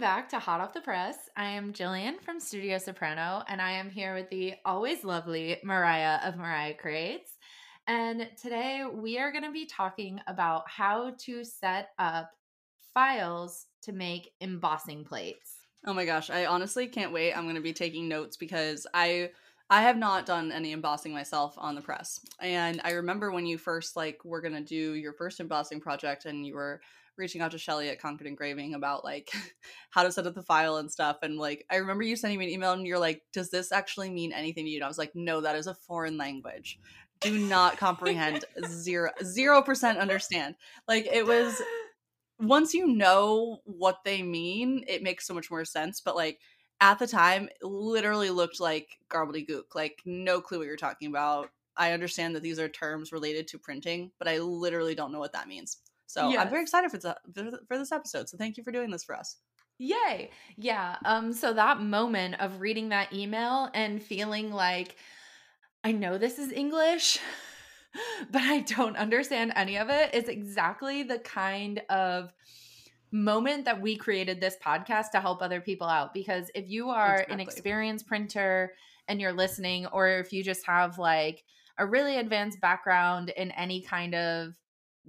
Back to Hot Off the Press. I am Jillian from Studio Soprano, and I am here with the always lovely Mariah of Mariah Creates. And today we are going to be talking about how to set up files to make embossing plates. Oh my gosh, I honestly can't wait. I'm going to be taking notes because I I have not done any embossing myself on the press. And I remember when you first like were going to do your first embossing project and you were reaching out to Shelly at Concord Engraving about like how to set up the file and stuff. And like, I remember you sending me an email and you're like, does this actually mean anything to you? And I was like, no, that is a foreign language. Do not comprehend zero, zero percent understand. Like it was, once you know what they mean, it makes so much more sense. But like at the time, literally looked like gobbledygook, like no clue what you're talking about. I understand that these are terms related to printing, but I literally don't know what that means. So yes. I'm very excited for this, for this episode. So thank you for doing this for us. Yay. Yeah. Um so that moment of reading that email and feeling like I know this is English, but I don't understand any of it is exactly the kind of moment that we created this podcast to help other people out because if you are exactly. an experienced printer and you're listening or if you just have like a really advanced background in any kind of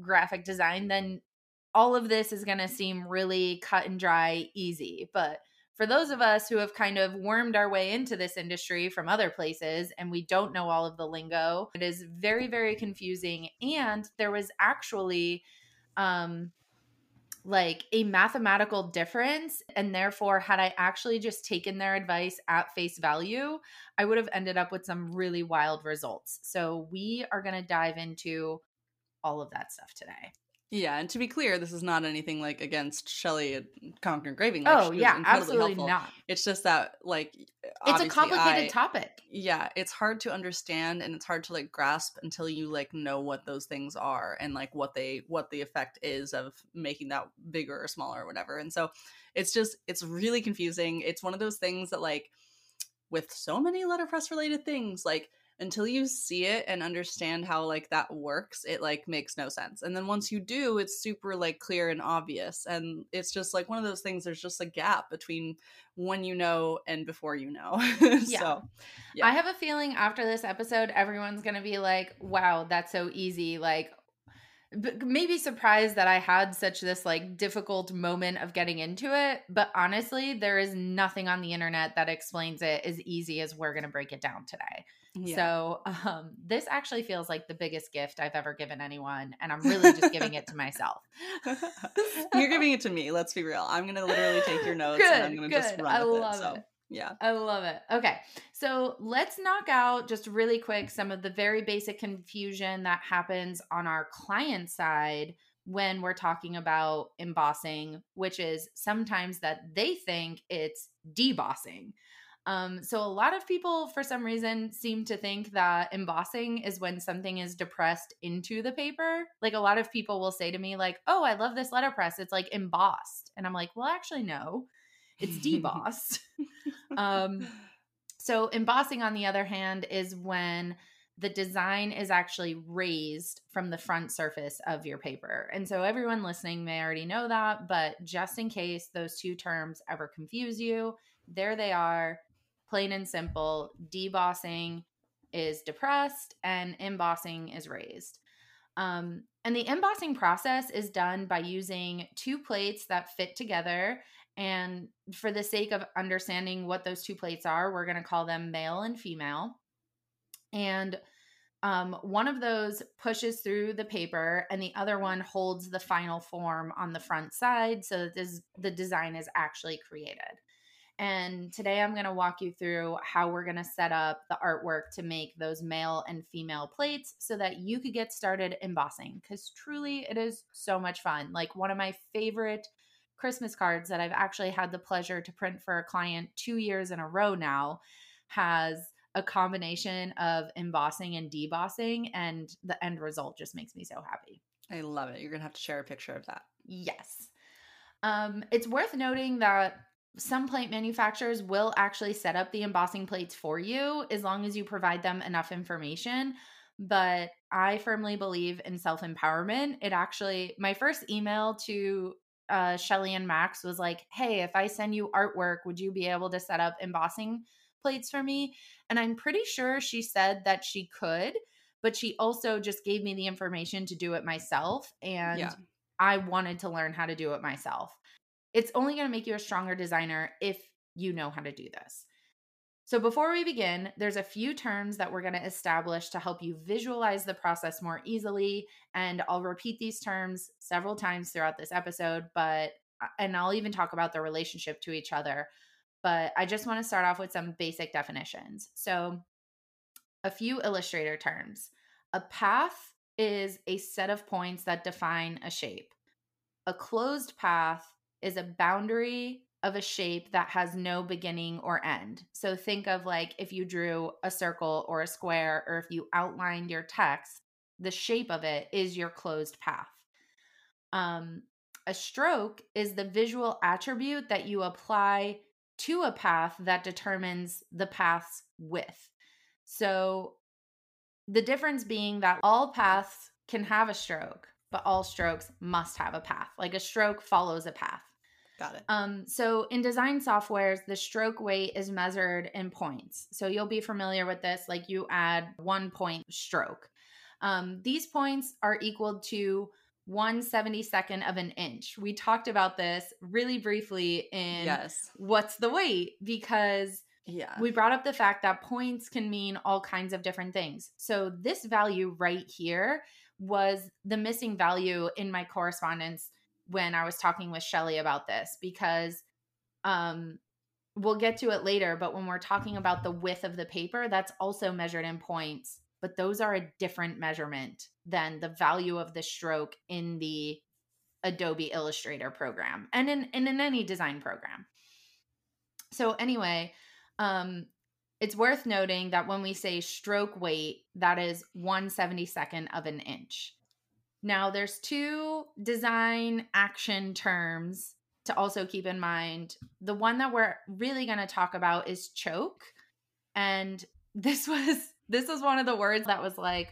graphic design, then all of this is going to seem really cut and dry, easy. But for those of us who have kind of wormed our way into this industry from other places and we don't know all of the lingo, it is very, very confusing. And there was actually, um, like a mathematical difference. And therefore, had I actually just taken their advice at face value, I would have ended up with some really wild results. So, we are going to dive into all of that stuff today. Yeah, and to be clear, this is not anything like against Shelley at Concord Engraving. Like, oh yeah, absolutely helpful. not. It's just that like it's a complicated I, topic. Yeah, it's hard to understand and it's hard to like grasp until you like know what those things are and like what they what the effect is of making that bigger or smaller or whatever. And so it's just it's really confusing. It's one of those things that like with so many letterpress related things like until you see it and understand how like that works it like makes no sense and then once you do it's super like clear and obvious and it's just like one of those things there's just a gap between when you know and before you know yeah. so yeah. i have a feeling after this episode everyone's gonna be like wow that's so easy like maybe surprised that I had such this like difficult moment of getting into it, but honestly, there is nothing on the internet that explains it as easy as we're going to break it down today. Yeah. So, um, this actually feels like the biggest gift I've ever given anyone, and I'm really just giving it to myself. You're giving it to me. Let's be real. I'm going to literally take your notes good, and I'm going to just run I with it. So. It. Yeah. I love it. Okay. So let's knock out just really quick some of the very basic confusion that happens on our client side when we're talking about embossing, which is sometimes that they think it's debossing. Um, so a lot of people, for some reason, seem to think that embossing is when something is depressed into the paper. Like a lot of people will say to me, like, "Oh, I love this letterpress. It's like embossed," and I'm like, "Well, actually, no, it's debossed." um, so embossing, on the other hand, is when the design is actually raised from the front surface of your paper. And so everyone listening may already know that, but just in case those two terms ever confuse you, there they are plain and simple, debossing is depressed and embossing is raised. Um, and the embossing process is done by using two plates that fit together. And for the sake of understanding what those two plates are, we're going to call them male and female. And um, one of those pushes through the paper, and the other one holds the final form on the front side so that this, the design is actually created. And today I'm going to walk you through how we're going to set up the artwork to make those male and female plates so that you could get started embossing because truly it is so much fun. Like one of my favorite Christmas cards that I've actually had the pleasure to print for a client two years in a row now has a combination of embossing and debossing, and the end result just makes me so happy. I love it. You're going to have to share a picture of that. Yes. Um, it's worth noting that some plate manufacturers will actually set up the embossing plates for you as long as you provide them enough information. But I firmly believe in self empowerment. It actually, my first email to uh, Shelly and Max was like, hey, if I send you artwork, would you be able to set up embossing plates for me? And I'm pretty sure she said that she could, but she also just gave me the information to do it myself. And yeah. I wanted to learn how to do it myself. It's only going to make you a stronger designer if you know how to do this. So, before we begin, there's a few terms that we're going to establish to help you visualize the process more easily. And I'll repeat these terms several times throughout this episode, but, uh, and I'll even talk about their relationship to each other. But I just want to start off with some basic definitions. So, a few illustrator terms. A path is a set of points that define a shape. A closed path is a boundary of a shape that has no beginning or end. So think of like if you drew a circle or a square, or if you outlined your text, the shape of it is your closed path. Um, a stroke is the visual attribute that you apply to a path that determines the path's width. So the difference being that all paths can have a stroke, but all strokes must have a path. Like a stroke follows a path. Got it. Um, so in design softwares, the stroke weight is measured in points. So you'll be familiar with this, like you add one point stroke. Um, these points are equal to 172nd of an inch. We talked about this really briefly in yes. What's the Weight? Because yeah. We brought up the fact that points can mean all kinds of different things. So this value right here was the missing value in my correspondence when I was talking with Shelly about this because um we'll get to it later, but when we're talking about the width of the paper, that's also measured in points, but those are a different measurement than the value of the stroke in the Adobe Illustrator program and in, and in any design program. So anyway, um it's worth noting that when we say stroke weight, that is 172nd of an inch. Now, there's two design action terms to also keep in mind. The one that we're really going to talk about is choke. And this was this was one of the words that was like,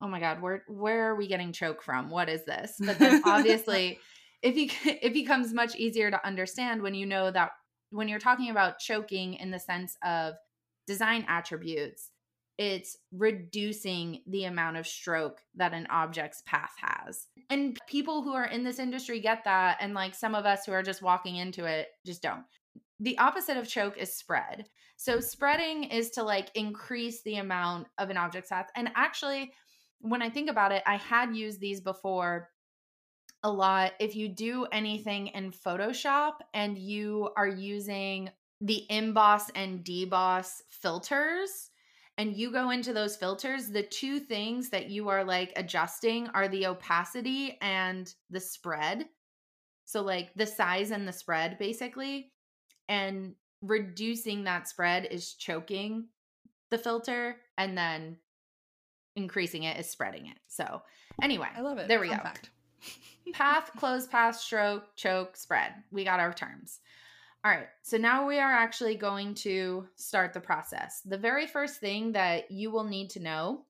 "Oh my god, where where are we getting choke from? What is this?" But then obviously, if you it becomes much easier to understand when you know that when you're talking about choking in the sense of design attributes, it's reducing the amount of stroke that an object's path has. And people who are in this industry get that. And like some of us who are just walking into it just don't. The opposite of choke is spread. So spreading is to like increase the amount of an object's path. And actually, when I think about it, I had used these before a lot. If you do anything in Photoshop and you are using the emboss and deboss filters, and you go into those filters, the two things that you are like adjusting are the opacity and the spread. So, like the size and the spread, basically. And reducing that spread is choking the filter, and then increasing it is spreading it. So, anyway, I love it. There we Fun go. path, close path, stroke, choke, spread. We got our terms. All right, so now we are actually going to start the process. The very first thing that you will need to know,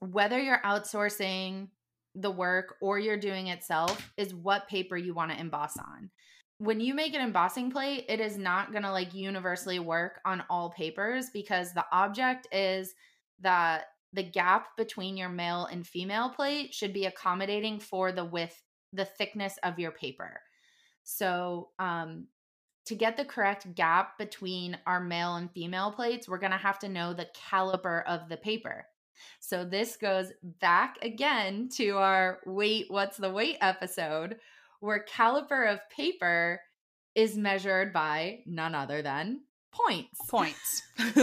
whether you're outsourcing the work or you're doing it self, is what paper you want to emboss on. When you make an embossing plate, it is not going to like universally work on all papers because the object is that the gap between your male and female plate should be accommodating for the width, the thickness of your paper. So, um, to get the correct gap between our male and female plates, we're going to have to know the caliper of the paper. So this goes back again to our weight, what's the weight episode, where caliper of paper is measured by none other than points. Points.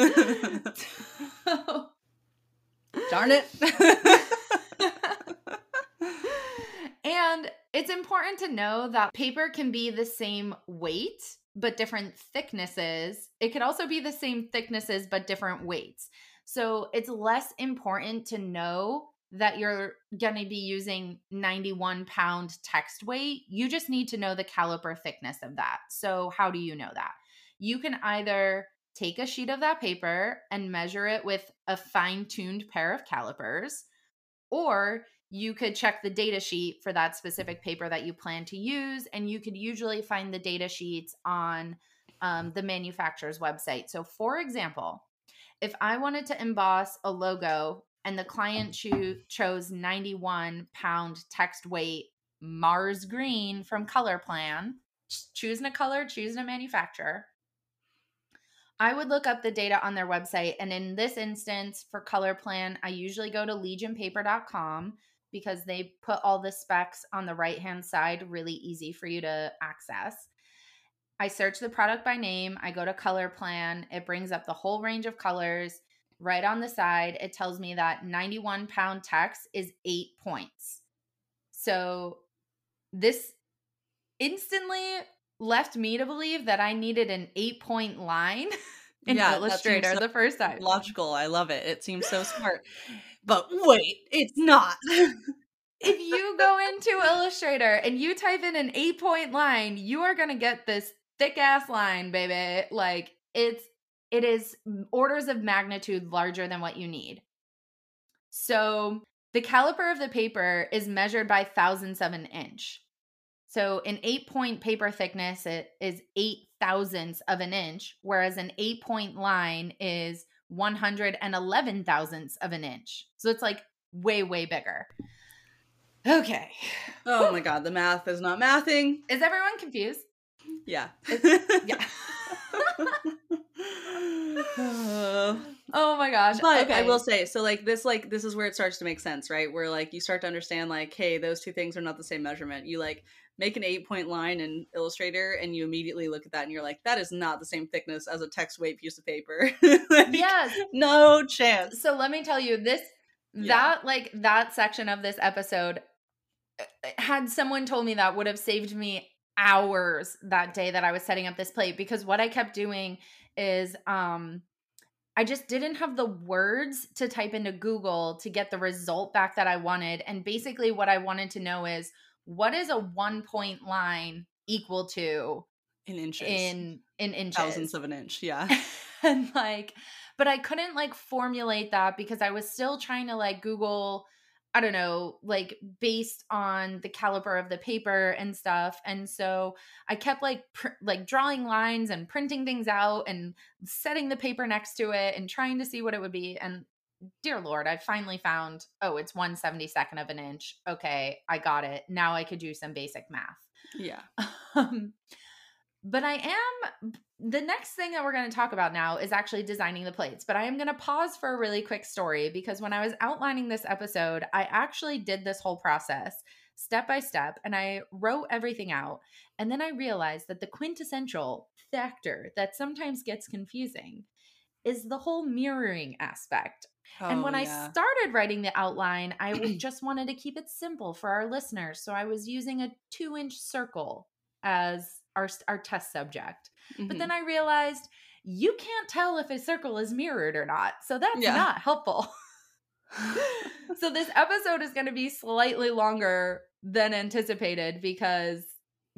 Darn it. and it's important to know that paper can be the same weight but different thicknesses. It could also be the same thicknesses but different weights. So it's less important to know that you're going to be using 91 pound text weight. You just need to know the caliper thickness of that. So, how do you know that? You can either take a sheet of that paper and measure it with a fine tuned pair of calipers, or you could check the data sheet for that specific paper that you plan to use. And you could usually find the data sheets on um, the manufacturer's website. So, for example, if I wanted to emboss a logo and the client cho- chose 91 pound text weight Mars green from Color Plan, choosing a color, choosing a manufacturer, I would look up the data on their website. And in this instance, for color plan, I usually go to legionpaper.com because they put all the specs on the right hand side, really easy for you to access. I search the product by name, I go to color plan, it brings up the whole range of colors. Right on the side, it tells me that 91 pound text is eight points. So this instantly left me to believe that I needed an eight point line in yeah, Illustrator so the first time. Logical. I love it. It seems so smart. But wait, it's not. if you go into Illustrator and you type in an eight point line, you are going to get this thick ass line, baby. Like it's it is orders of magnitude larger than what you need. So the caliper of the paper is measured by thousandths of an inch. So an eight point paper thickness it is eight thousandths of an inch, whereas an eight point line is 111 thousandths of an inch. So it's like way, way bigger. Okay. Oh my God, the math is not mathing. Is everyone confused? Yeah. yeah. oh my gosh. But okay. I will say, so like this, like this is where it starts to make sense, right? Where like you start to understand, like, hey, those two things are not the same measurement. You like make an eight point line in Illustrator and you immediately look at that and you're like, that is not the same thickness as a text weight piece of paper. like, yes. No chance. So let me tell you, this yeah. that like that section of this episode uh, had someone told me that would have saved me hours that day that I was setting up this plate because what I kept doing is um I just didn't have the words to type into Google to get the result back that I wanted and basically what I wanted to know is what is a one point line equal to in inches. in in inches? Thousands of an inch yeah. And like but i couldn't like formulate that because i was still trying to like google i don't know like based on the caliper of the paper and stuff and so i kept like pr- like drawing lines and printing things out and setting the paper next to it and trying to see what it would be and dear lord i finally found oh it's 172nd of an inch. Okay i got it. Now i could do some basic math. Yeah. Um, but i am the next thing that we're going to talk about now is actually designing the plates but i am going to pause for a really quick story because when i was outlining this episode i actually did this whole process step by step and i wrote everything out and then i realized that the quintessential factor that sometimes gets confusing is the whole mirroring aspect Oh, and when yeah. I started writing the outline, I just wanted to keep it simple for our listeners. So I was using a two inch circle as our, our test subject. Mm-hmm. But then I realized you can't tell if a circle is mirrored or not. So that's yeah. not helpful. so this episode is going to be slightly longer than anticipated because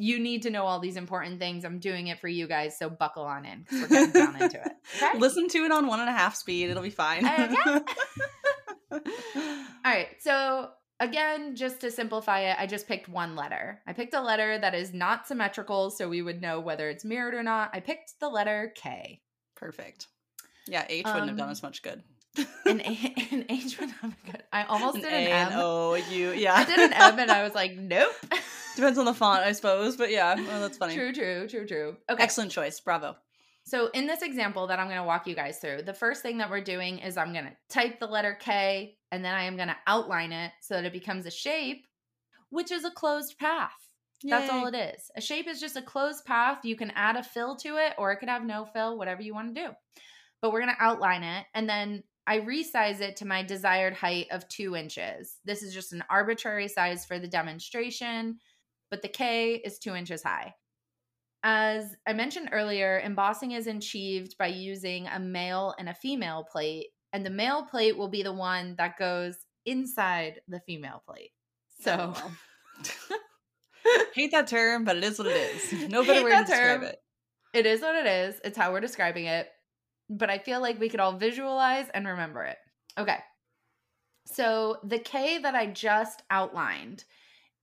you need to know all these important things. I'm doing it for you guys, so buckle on in because we're getting down into it. Okay? Listen to it on one and a half speed. It'll be fine. Uh, yeah. all right. So again, just to simplify it, I just picked one letter. I picked a letter that is not symmetrical, so we would know whether it's mirrored or not. I picked the letter K. Perfect. Yeah, H wouldn't um, have done um, as much good. An, a- an H would have been good. I almost an did an A M. Oh, you yeah. I did an M and I was like, nope. Depends on the font, I suppose, but yeah, well, that's funny. True, true, true, true. Okay. Excellent choice. Bravo. So, in this example that I'm going to walk you guys through, the first thing that we're doing is I'm going to type the letter K and then I am going to outline it so that it becomes a shape, which is a closed path. That's all it is. A shape is just a closed path. You can add a fill to it or it could have no fill, whatever you want to do. But we're going to outline it and then I resize it to my desired height of two inches. This is just an arbitrary size for the demonstration, but the K is two inches high. As I mentioned earlier, embossing is achieved by using a male and a female plate, and the male plate will be the one that goes inside the female plate. So, Oh, well. hate that term, but it is what it is. No better Hate way to that describe it. it is what it is. It's how we're describing it. But I feel like we could all visualize and remember it. Okay. So the K that I just outlined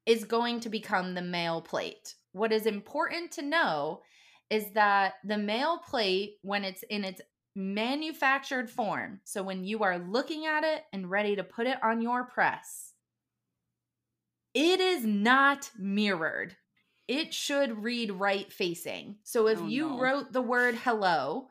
is going to become the male plate. What is important to know is that the male plate, when it's in its manufactured form, so when you are looking at it and ready to put it on your press, it is not mirrored. It should read right facing. So if Oh, you no. wrote the word hello,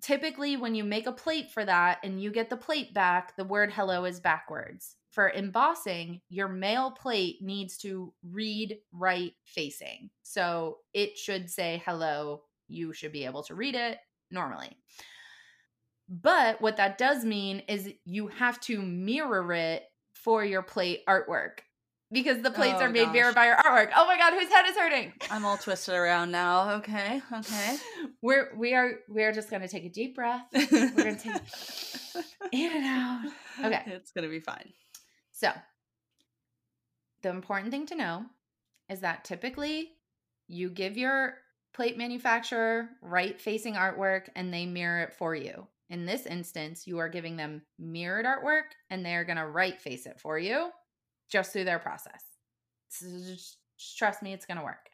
typically when you make a plate for that and you get the plate back, the word hello is backwards. For embossing, your male plate needs to read right facing. So it should say hello. You should be able to read it normally. But what that does mean is you have to mirror it for your plate artwork because the plates Oh, are made gosh. mirrored by your artwork. Oh my god, whose head is hurting? I'm all twisted around now. Okay, okay. We're we are we are just gonna take a deep breath. We're gonna take in and out. Okay. It's gonna be fine. So, the important thing to know is that typically you give your plate manufacturer right facing artwork and they mirror it for you. In this instance, you are giving them mirrored artwork and they're going to right face it for you just through their process. Just, just trust me, it's going to work.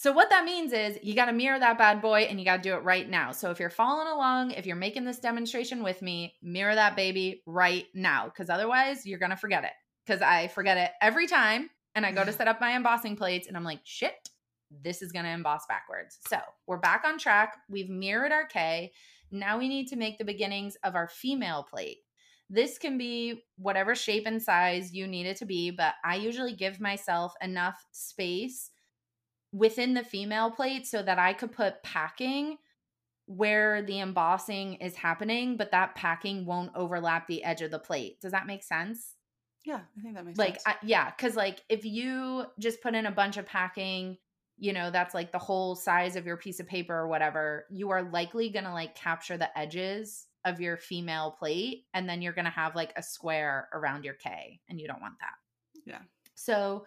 So, what that means is you got to mirror that bad boy and you got to do it right now. So, if you're following along, if you're making this demonstration with me, mirror that baby right now because otherwise you're going to forget it. Because I forget it every time and I go to set up my embossing plates and I'm like, shit, this is going to emboss backwards. So, we're back on track. We've mirrored our K. Now we need to make the beginnings of our female plate. This can be whatever shape and size you need it to be, but I usually give myself enough space within the female plate so that I could put packing where the embossing is happening, but that packing won't overlap the edge of the plate. Does that make sense? Yeah, I think that makes Like, sense. Like, yeah, because like if you just put in a bunch of packing, you know, that's like the whole size of your piece of paper or whatever, you are likely gonna like capture the edges of your female plate, and then you're gonna have like a square around your K, and you don't want that. Yeah. So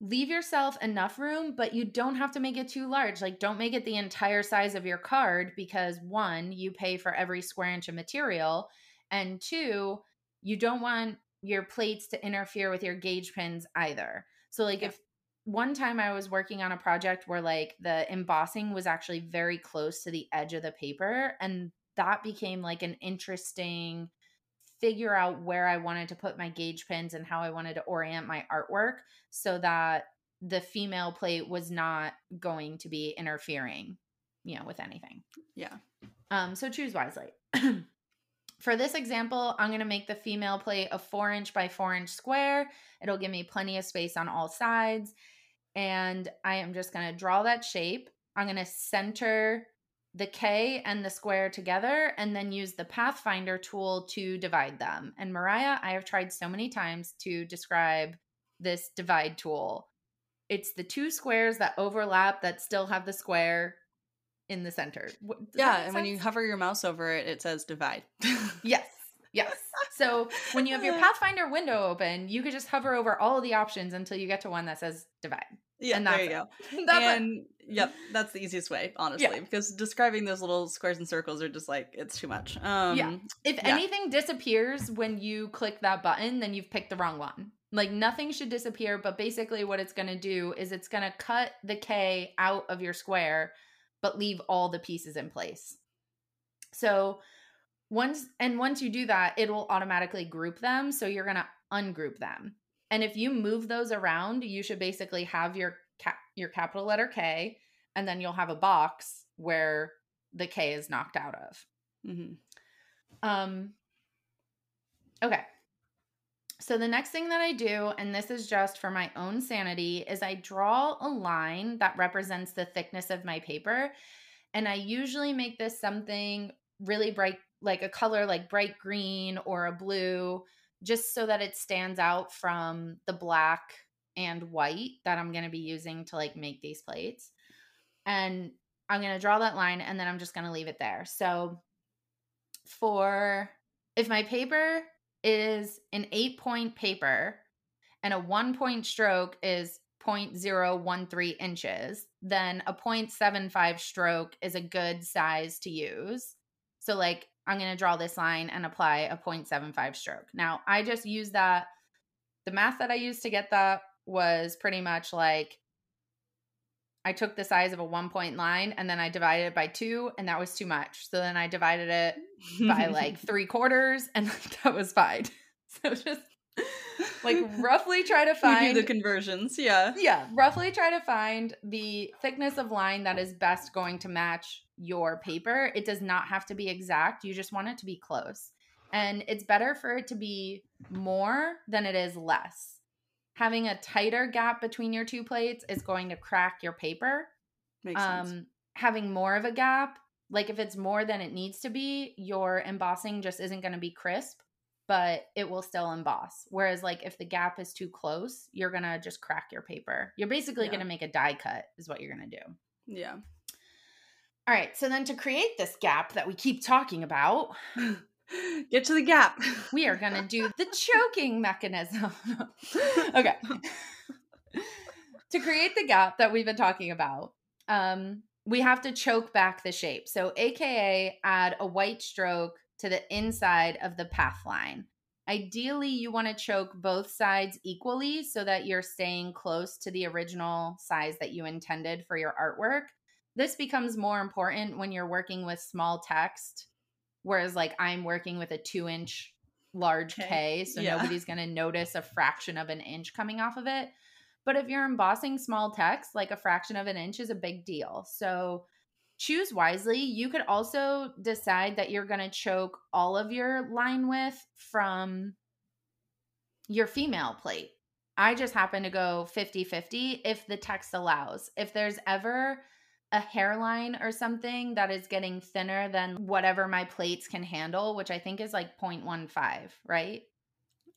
leave yourself enough room, but you don't have to make it too large. Like, don't make it the entire size of your card because one, you pay for every square inch of material, and two, you don't want your plates to interfere with your gauge pins either. So, like, Yeah. if one time I was working on a project where like the embossing was actually very close to the edge of the paper, and that became like an interesting figure out where I wanted to put my gauge pins and how I wanted to orient my artwork so that the female plate was not going to be interfering, you know, with anything. yeah. Um, so choose wisely. For this example, I'm going to make the female plate a four inch by four inch square. It'll give me plenty of space on all sides. And I am just going to draw that shape. I'm going to center the K and the square together and then use the Pathfinder tool to divide them. And Mariah, I have tried so many times to describe this divide tool. It's the two squares that overlap that still have the square in the center. Does Yeah, and when you hover your mouse over it, it says divide. Yes. Yes. So when you have your Pathfinder window open, you could just hover over all of the options until you get to one that says divide. Yeah, And there you it. go. And yep, that's the easiest way, honestly, because describing those little squares and circles are just like it's too much. Um, If Yeah. anything disappears when you click that button, then you've picked the wrong one. Like nothing should disappear, but basically what it's going to do is it's going to cut the K out of your square, but leave all the pieces in place. So once and once you do that, it will automatically group them. So you're going to ungroup them. And if you move those around, you should basically have your cap, your capital letter K, and then you'll have a box where the K is knocked out of. mhm. Um okay. So the next thing that I do, and this is just for my own sanity, is I draw a line that represents the thickness of my paper. And I usually make this something really bright, like a color like bright green or a blue, just so that it stands out from the black and white that I'm going to be using to like make these plates. And I'm going to draw that line and then I'm just going to leave it there. So for if my paper is an eight point paper and a one point stroke is 0.013 inches, then a 0.75 stroke is a good size to use. So, like, I'm going to draw this line and apply a 0.75 stroke. Now, I just use that. The math that I used to get that was pretty much like I took the size of a one point line and then I divided it by two, and that was too much. So then I divided it by like three quarters, and that was fine. So just like roughly try to find the conversions. Yeah. Yeah. Roughly try to find the thickness of line that is best going to match your paper. It does not have to be exact. You just want it to be close. And it's better for it to be more than it is less having a tighter gap between your two plates is going to crack your paper. Makes um, sense. Having more of a gap, like if it's more than it needs to be, your embossing just isn't going to be crisp, but it will still emboss. Whereas, like if the gap is too close, you're going to just crack your paper. You're basically yeah. going to make a die cut, is what you're going to do. Yeah. All right. So then to create this gap that we keep talking about, Get to the gap. We are going to do the choking mechanism. okay. to create the gap that we've been talking about, um, we have to choke back the shape. So, AKA, add a white stroke to the inside of the path line. Ideally, you want to choke both sides equally so that you're staying close to the original size that you intended for your artwork. This becomes more important when you're working with small text Whereas like I'm working with a two inch large K, K so yeah. nobody's going to notice a fraction of an inch coming off of it. But if you're embossing small text, like a fraction of an inch is a big deal. So choose wisely. You could also decide that you're going to choke all of your line width from your female plate. I just happen to go 50 50 if the text allows. If there's ever a hairline or something that is getting thinner than whatever my plates can handle, which I think is like 0.15, right?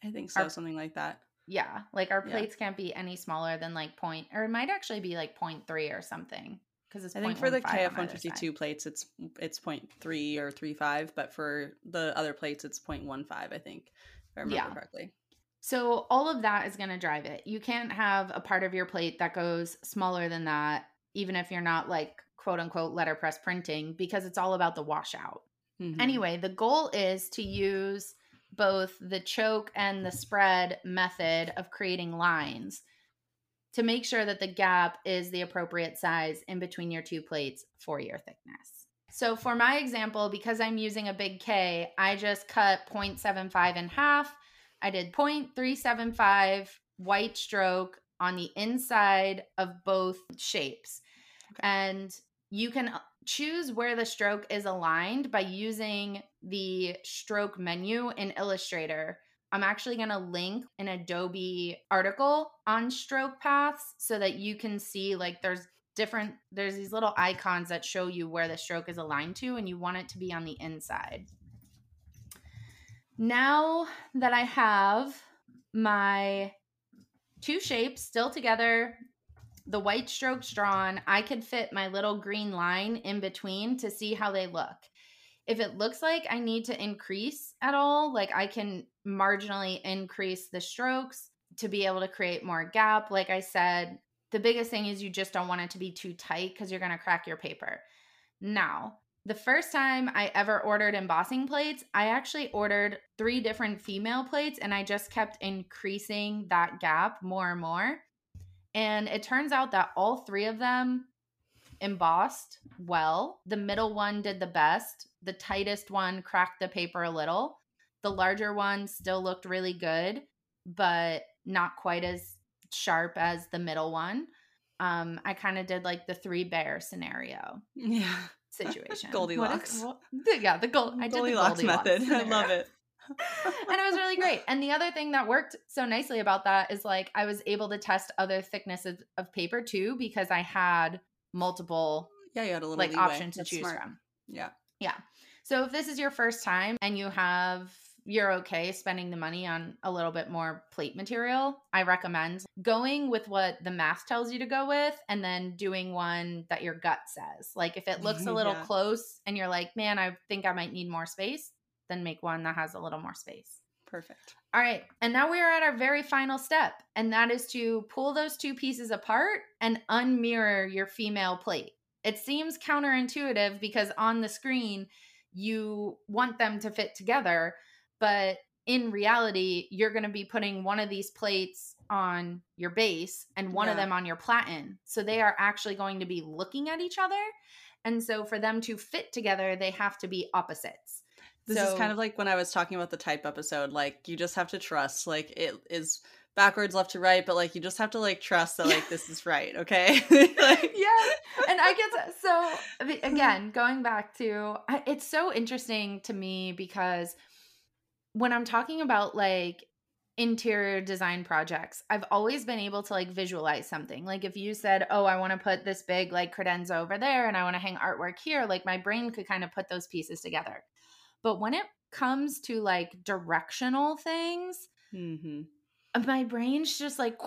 I think so, our, something like that. Yeah, like our plates yeah. can't be any smaller than like point, or it might actually be like 0.3 or something. Because it's I think for the KF one fifty two plates, it's it's 0.3 or 3.5, but for the other plates, it's 0.15. I think, if I remember yeah. correctly. So all of that is going to drive it. You can't have a part of your plate that goes smaller than that even if you're not like quote unquote letterpress printing, because it's all about the washout. Mm-hmm. Anyway, the goal is to use both the choke and the spread method of creating lines to make sure that the gap is the appropriate size in between your two plates for your thickness. So for my example, because I'm using a big K, I just cut 0.75 in half. I did 0.375 white stroke on the inside of both shapes. Okay. And you can uh, choose where the stroke is aligned by using the stroke menu in Illustrator. I'm actually going to link an Adobe article on stroke paths so that you can see like there's different there's these little icons that show you where the stroke is aligned to and you want it to be on the inside. Now that I have my two shapes still together, the white strokes drawn, I could fit my little green line in between to see how they look. If it looks like I need to increase at all, like I can marginally increase the strokes to be able to create more gap. Like I said, the biggest thing is you just don't want it to be too tight because you're going to crack your paper. Now, the first time I ever ordered embossing plates, I actually ordered three different female plates and I just kept increasing that gap more and more. And it turns out that all three of them embossed well. The middle one did the best. The tightest one cracked the paper a little. The larger one still looked really good, but not quite as sharp as the middle one. Um, I kind of did like the three bear scenario. Yeah situation. Goldilocks. What is, yeah, the gold. I did Goldilocks, the Goldilocks method. Scenario. I love it. and it was really great. And the other thing that worked so nicely about that is like I was able to test other thicknesses of paper too because I had multiple yeah, you had a little like leeway. options to That's choose smart. from. Yeah. Yeah. So if this is your first time and you have you're okay spending the money on a little bit more plate material, I recommend going with what the math tells you to go with and then doing one that your gut says. Like if it looks a mm-hmm, little Yeah. close and you're like, "Man, I think I might need more space," then make one that has a little more space. Perfect. All right. And now we are at our very final step, and that is to pull those two pieces apart and unmirror your female plate. It seems counterintuitive because on the screen, you want them to fit together, but in reality, you're going to be putting one of these plates on your base and one of them on your platen. So they are actually going to be looking at each other. And so for them to fit together, they have to be opposites. This is kind of like when I was talking about the type episode. Like you just have to trust. Like it is backwards, left to right, but like you just have to like trust that like this is right. Okay. like, yeah and i get uh, so again going back to it's so interesting to me because when i'm talking about like interior design projects i've always been able to like visualize something like if you said oh i want to put this big like credenza over there and i want to hang artwork here like my brain could kind of put those pieces together but when it comes to like directional things mm-hmm. my brain's just like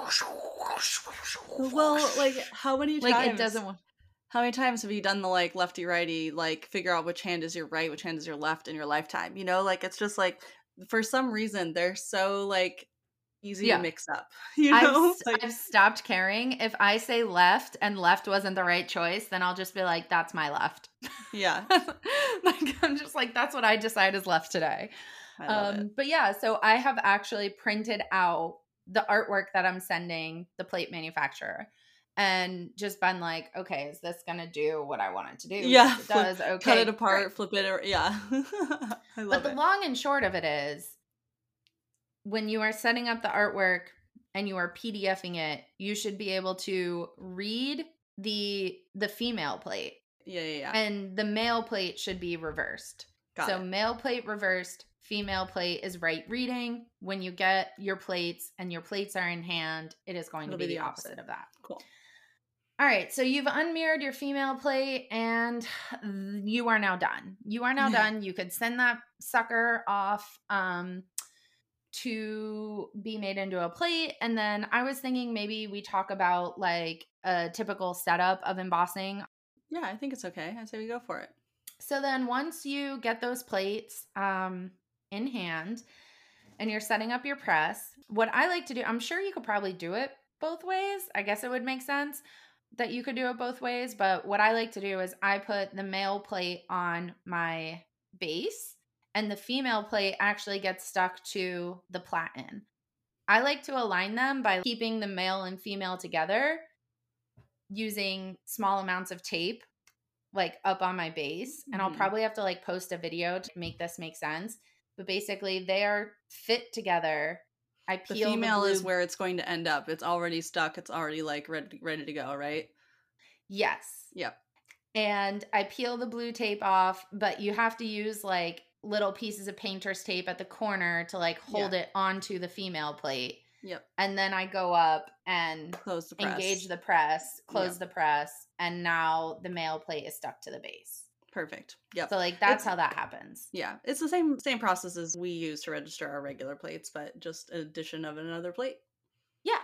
Well, like how many times? like it doesn't want How many times have you done the like lefty righty, like figure out which hand is your right, which hand is your left in your lifetime? You know, like it's just like for some reason they're so like easy Yeah. to mix up. You know, I've, Like- I've stopped caring. If I say left and left wasn't the right choice, then I'll just be like, that's my left. yeah, like I'm just like, that's what I decide is left today. Um, it. but yeah, so I have actually printed out the artwork that I'm sending the plate manufacturer and just been like, okay, is this gonna do what I want it to do? Yeah, it flip- does. Okay. Cut it apart, flip it, or yeah. I love But the it. long and short of it is when you are setting up the artwork and you are PDFing it, you should be able to read the the female plate yeah, yeah, yeah. and the male plate should be reversed. Got so it. male plate reversed, female plate is right reading. When you get your plates and your plates are in hand, it is going It'll to be, be the the opposite opposite. of that. Cool. All right, so you've unmirrored your female plate and you are now done. You are now done. You could send that sucker off um to be made into a plate and then I was thinking maybe we talk about like a typical setup of embossing. Yeah, I think it's okay. I say we go for it. So then once you get those plates um in hand and you're setting up your press, what I like to do, I'm sure you could probably do it both ways. I guess it would make sense that you could do it both ways, but what I like to do is I put the male plate on my base and the female plate actually gets stuck to the platen. I like to align them by keeping the male and female together using small amounts of tape like up on my base and I'll Mhm. probably have to like post a video to make this make sense. But basically they are fit together. I The peel female blue- is where it's going to end up. It's already stuck. It's already like ready, ready to go, right? Yes. Yep. and I peel the blue tape off, but you have to use like little pieces of painter's tape at the corner to like hold Yeah. it onto the female plate. Yep. And then I go up and Close the press. engage the press, close Yep. the press, and now the male plate is stuck to the base. Perfect. Yep. So like that's It's- how that happens. yeah, it's the same same process as we use to register our regular plates, but just an addition of another plate. Yeah.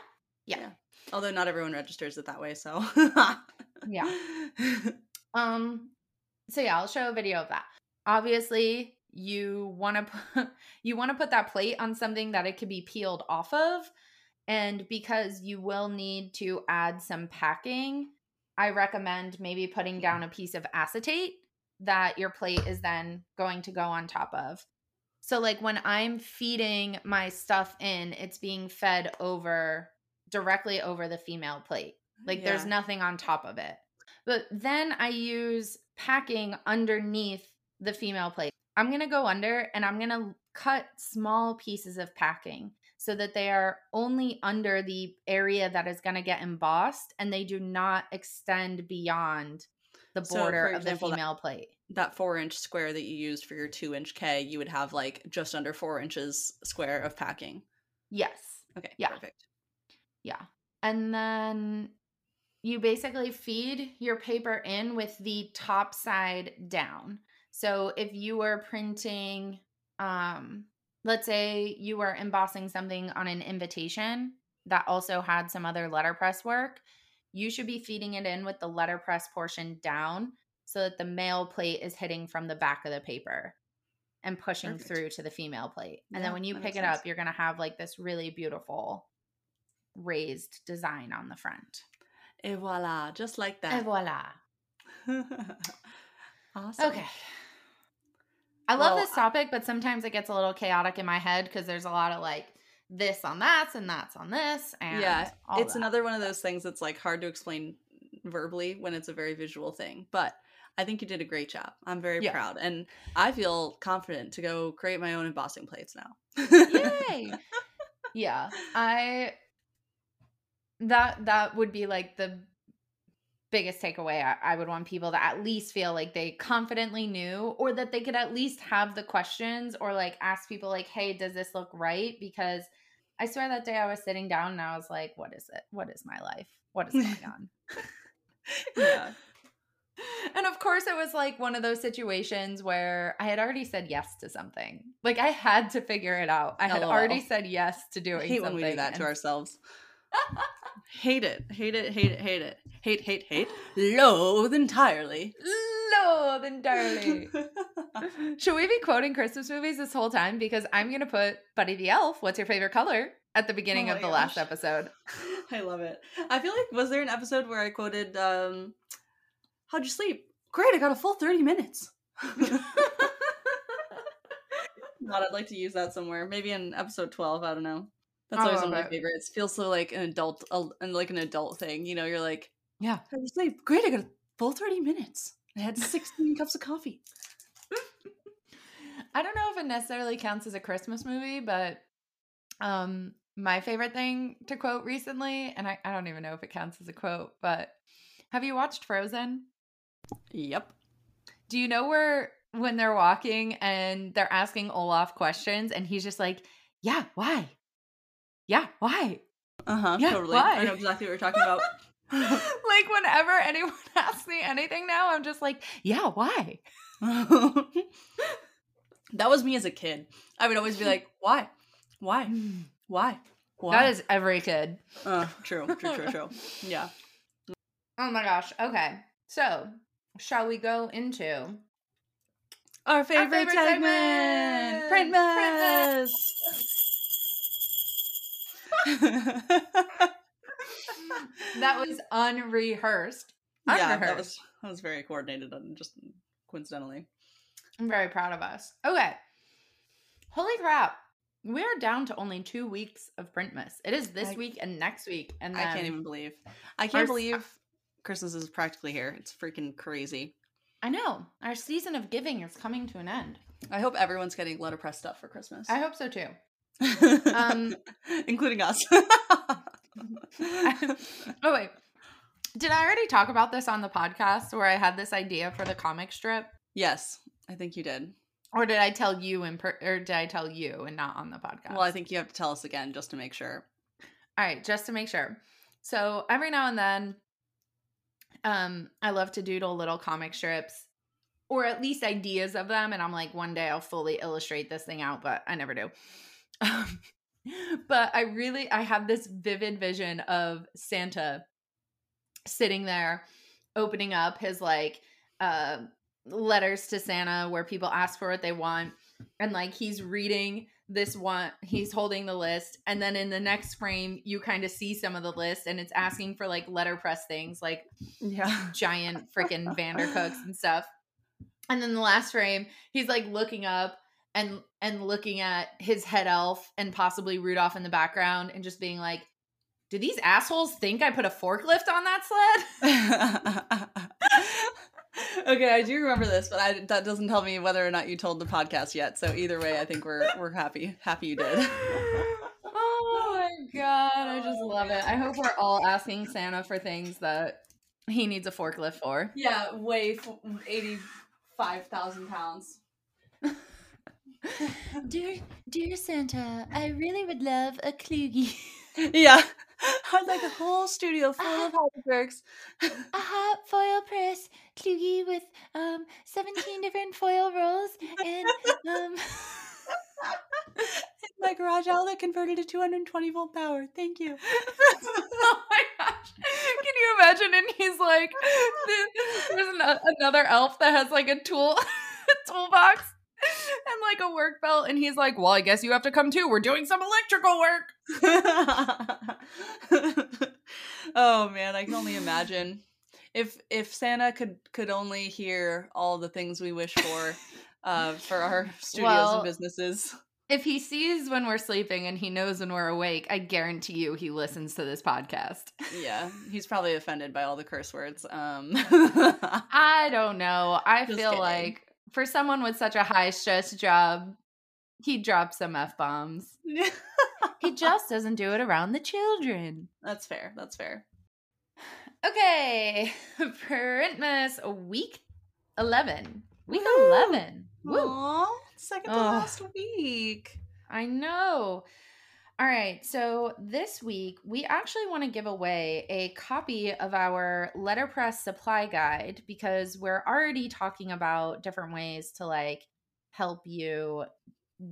Yeah. Yeah. Although not everyone registers it that way, so Yeah. Um so yeah, I'll show a video of that. Obviously, you want to put you want to put that plate on something that it could be peeled off of and because you will need to add some packing, I recommend maybe putting down a piece of acetate that your plate is then going to go on top of. So like when I'm feeding my stuff in, it's being fed over directly over the female plate. Mm, like there's nothing on top of it. But then I use packing underneath the female plate. I'm going to go under and I'm going to cut small pieces of packing so that they are only under the area that is going to get embossed and they do not extend beyond the border for of the example, that- female plate. That four inch square that you used for your two inch K, you would have like just under four inches square of packing. Yes. Okay, Yeah. perfect. Yeah. And then you basically feed your paper in with the top side down. So if you were printing, um, let's say you were embossing something on an invitation that also had some other letterpress work, you should be feeding it in with the letterpress portion down so that the male plate is hitting from the back of the paper and pushing Perfect. through to the female plate. And Yeah, then when you pick it sense. up, you're going to have like this really beautiful raised design on the front. Et voila, just like that. Et voila. awesome. Okay. I love Well, this topic, but sometimes it gets a little chaotic in my head because there's a lot of like this on that and that's on this. And Yeah, it's that. another one of those things that's like hard to explain verbally when it's a very visual thing. But I think you did a great job. I'm very Yeah. proud. And I feel confident to go create my own embossing plates now. Yay. yeah. I that that would be like the biggest takeaway I, I would want people to at least feel like they confidently knew or that they could at least have the questions or like ask people like hey does this look right because i swear that day i was sitting down and i was like what is it what is my life what is going on yeah. and of course it was like one of those situations where i had already said yes to something like i had to figure it out i had LOL. already said yes to I doing hate when we do that to ourselves. hate it. Hate it. Hate it. Hate it. Hate, hate, hate. Loathe entirely. Loathe entirely Should we be quoting Christmas movies this whole time? Because I'm going to put Buddy the Elf, what's your favorite color, at the beginning Oh of the last episode. I love it. I feel like was there an episode where I quoted um How'd you sleep? Great, I got a full 30 minutes. Thought I'd like to use that somewhere. Maybe in episode 12, I don't know. That's I always one of my it. favorites. Feels so like an adult and like an adult thing. You know, you're like, Yeah. How'd you sleep? Great, I got a full 30 minutes. I had 16 cups of coffee. I don't know if it necessarily counts as a Christmas movie, but um my favorite thing to quote recently, and I, I don't even know if it counts as a quote, but have you watched Frozen? Yep. Do you know where when they're walking and they're asking Olaf questions and he's just like, Yeah, why? Yeah, why? Uh-huh. Yeah, totally. why? I know exactly what you're talking about. like whenever anyone asks me anything now, I'm just like, yeah, why? that was me as a kid. I would always be like, why? Why? Why? Why? That is every kid. uh, true, true, true, true. Yeah. Oh my gosh. Okay. So, shall we go into Our favorite, favorite segment, segment! Print Print Mess. That was unrehearsed. yeah, that was that was very coordinated and just coincidentally. I'm very proud of us. Okay. Holy crap. We are down to only two weeks of Printmas. It is this I- week and next week. And I can't even believe. I can't s- believe Christmas is practically here. It's freaking crazy. I know. Our season of giving is coming to an end. I hope everyone's getting letterpress stuff for Christmas. I hope so too. um, including us. Oh wait. Did I already talk about this on the podcast where I had this idea for the comic strip? yes, I think you did. Or did I tell you in per- or did I tell you and not on the podcast? Well, I think you have to tell us again just to make sure. All right, just to make sure. So every now and then, um, I love to doodle little comic strips, or at least ideas of them. And I'm like, one day I'll fully illustrate this thing out, but I never do. Um, but I really, I have this vivid vision of Santa sitting there, opening up his like uh letters to Santa where people ask for what they want, and like he's reading this one he's holding the list and then in the next frame you kind of see some of the list and it's asking for like letterpress things like Yeah. giant freaking vandercooks and stuff and then the last frame he's like looking up and and looking at his head elf and possibly rudolph in the background and just being like do these assholes think i put a forklift on that sled okay, I do remember this, but I, that doesn't tell me whether or not you told the podcast yet. So either way, I think we're we're happy. Happy you did. oh my god i just love it i hope we're all asking santa for things that He needs a forklift for. Yeah, weigh eighty-five thousand pounds. dear, dear Santa, I really would love a Kluge. yeah, I'd like a whole studio full uh, of houseworks. a hot foil press Kluge with um seventeen different foil rolls and um. my garage outlet converted to 220 volt power. Thank you. oh my gosh. Can you imagine? And he's like, there's another elf that has like a tool toolbox and like a work belt. And he's like, well, I guess you have to come too. We're doing some electrical work. oh man, I can only imagine. If if Santa could could only hear all the things we wish for uh, for our studios well, and businesses. If he sees when we're sleeping and he knows when we're awake, I guarantee you he listens to this podcast. Yeah, he's probably offended by all the curse words. Um I don't know. I Just feel kidding. like for someone with such a high stress job, he drops some F bombs. he just doesn't do it around the children. That's fair. That's fair. Okay. Printmas week 11. Week Woo! 11. Woo. Aww, second to oh, last week. I know. All right, so this week we actually want to give away a copy of our letterpress supply guide because we're already talking about different ways to like help you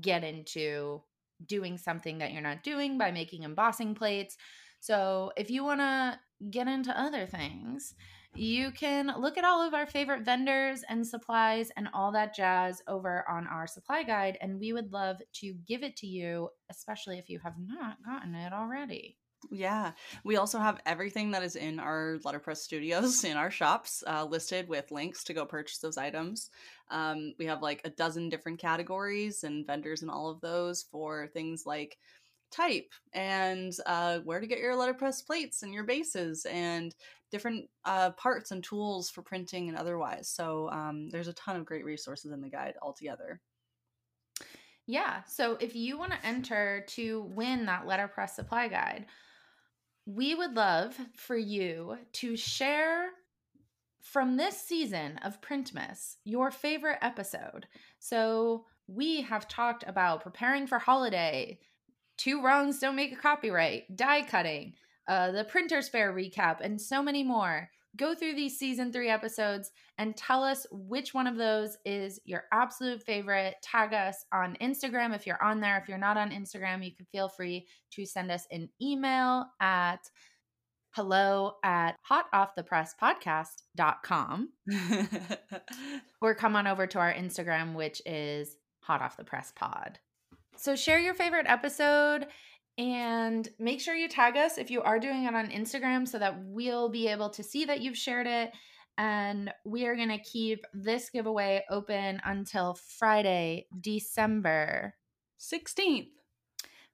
get into doing something that you're not doing by making embossing plates. So, if you want to get into other things, you can look at all of our favorite vendors and supplies and all that jazz over on our supply guide. And we would love to give it to you, especially if you have not gotten it already. Yeah. We also have everything that is in our letterpress studios in our shops uh, listed with links to go purchase those items. Um, we have like a dozen different categories and vendors and all of those for things like type and uh, where to get your letterpress plates and your bases and different uh, parts and tools for printing and otherwise. So um, there's a ton of great resources in the guide altogether. Yeah. So if you want to enter to win that letterpress supply guide, we would love for you to share from this season of Printmas your favorite episode. So we have talked about preparing for holiday, two wrongs don't make a copyright, die cutting, uh, the Printers Fair recap, and so many more. Go through these season three episodes and tell us which one of those is your absolute favorite. Tag us on Instagram if you're on there. If you're not on Instagram, you can feel free to send us an email at hello at hotoffthepresspodcast.com or come on over to our Instagram, which is hot off the press pod. So share your favorite episode and make sure you tag us if you are doing it on Instagram so that we'll be able to see that you've shared it. And we are going to keep this giveaway open until Friday, December 16th.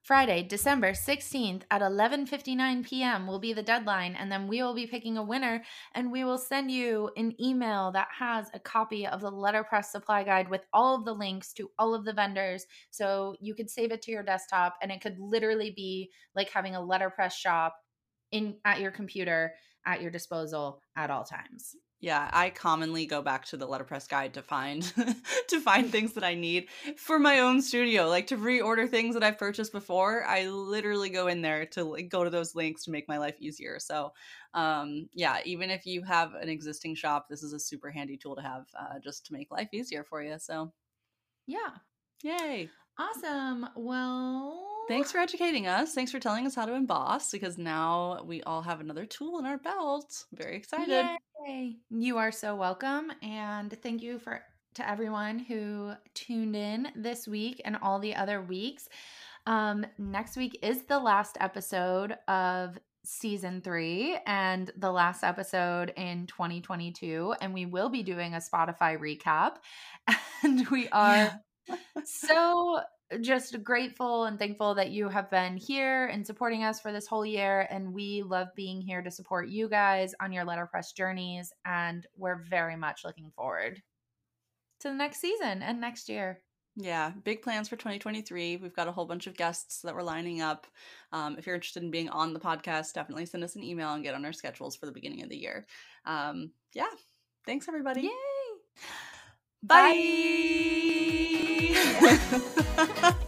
Friday, December 16th at 11:59 p.m. will be the deadline and then we will be picking a winner and we will send you an email that has a copy of the letterpress supply guide with all of the links to all of the vendors so you could save it to your desktop and it could literally be like having a letterpress shop in at your computer at your disposal at all times. Yeah, I commonly go back to the letterpress guide to find to find things that I need for my own studio, like to reorder things that I've purchased before. I literally go in there to like, go to those links to make my life easier. So, um, yeah, even if you have an existing shop, this is a super handy tool to have uh, just to make life easier for you. So, yeah, yay, awesome. Well, Thanks for educating us. Thanks for telling us how to emboss because now we all have another tool in our belt. Very excited. Yay. You are so welcome and thank you for to everyone who tuned in this week and all the other weeks. Um, next week is the last episode of season three and the last episode in 2022. And we will be doing a Spotify recap. And we are so just grateful and thankful that you have been here and supporting us for this whole year. And we love being here to support you guys on your letterpress journeys. And we're very much looking forward to the next season and next year. Yeah, big plans for 2023. We've got a whole bunch of guests that we're lining up. Um, if you're interested in being on the podcast, definitely send us an email and get on our schedules for the beginning of the year. Um, yeah, thanks everybody. Yay! Bye. Bye.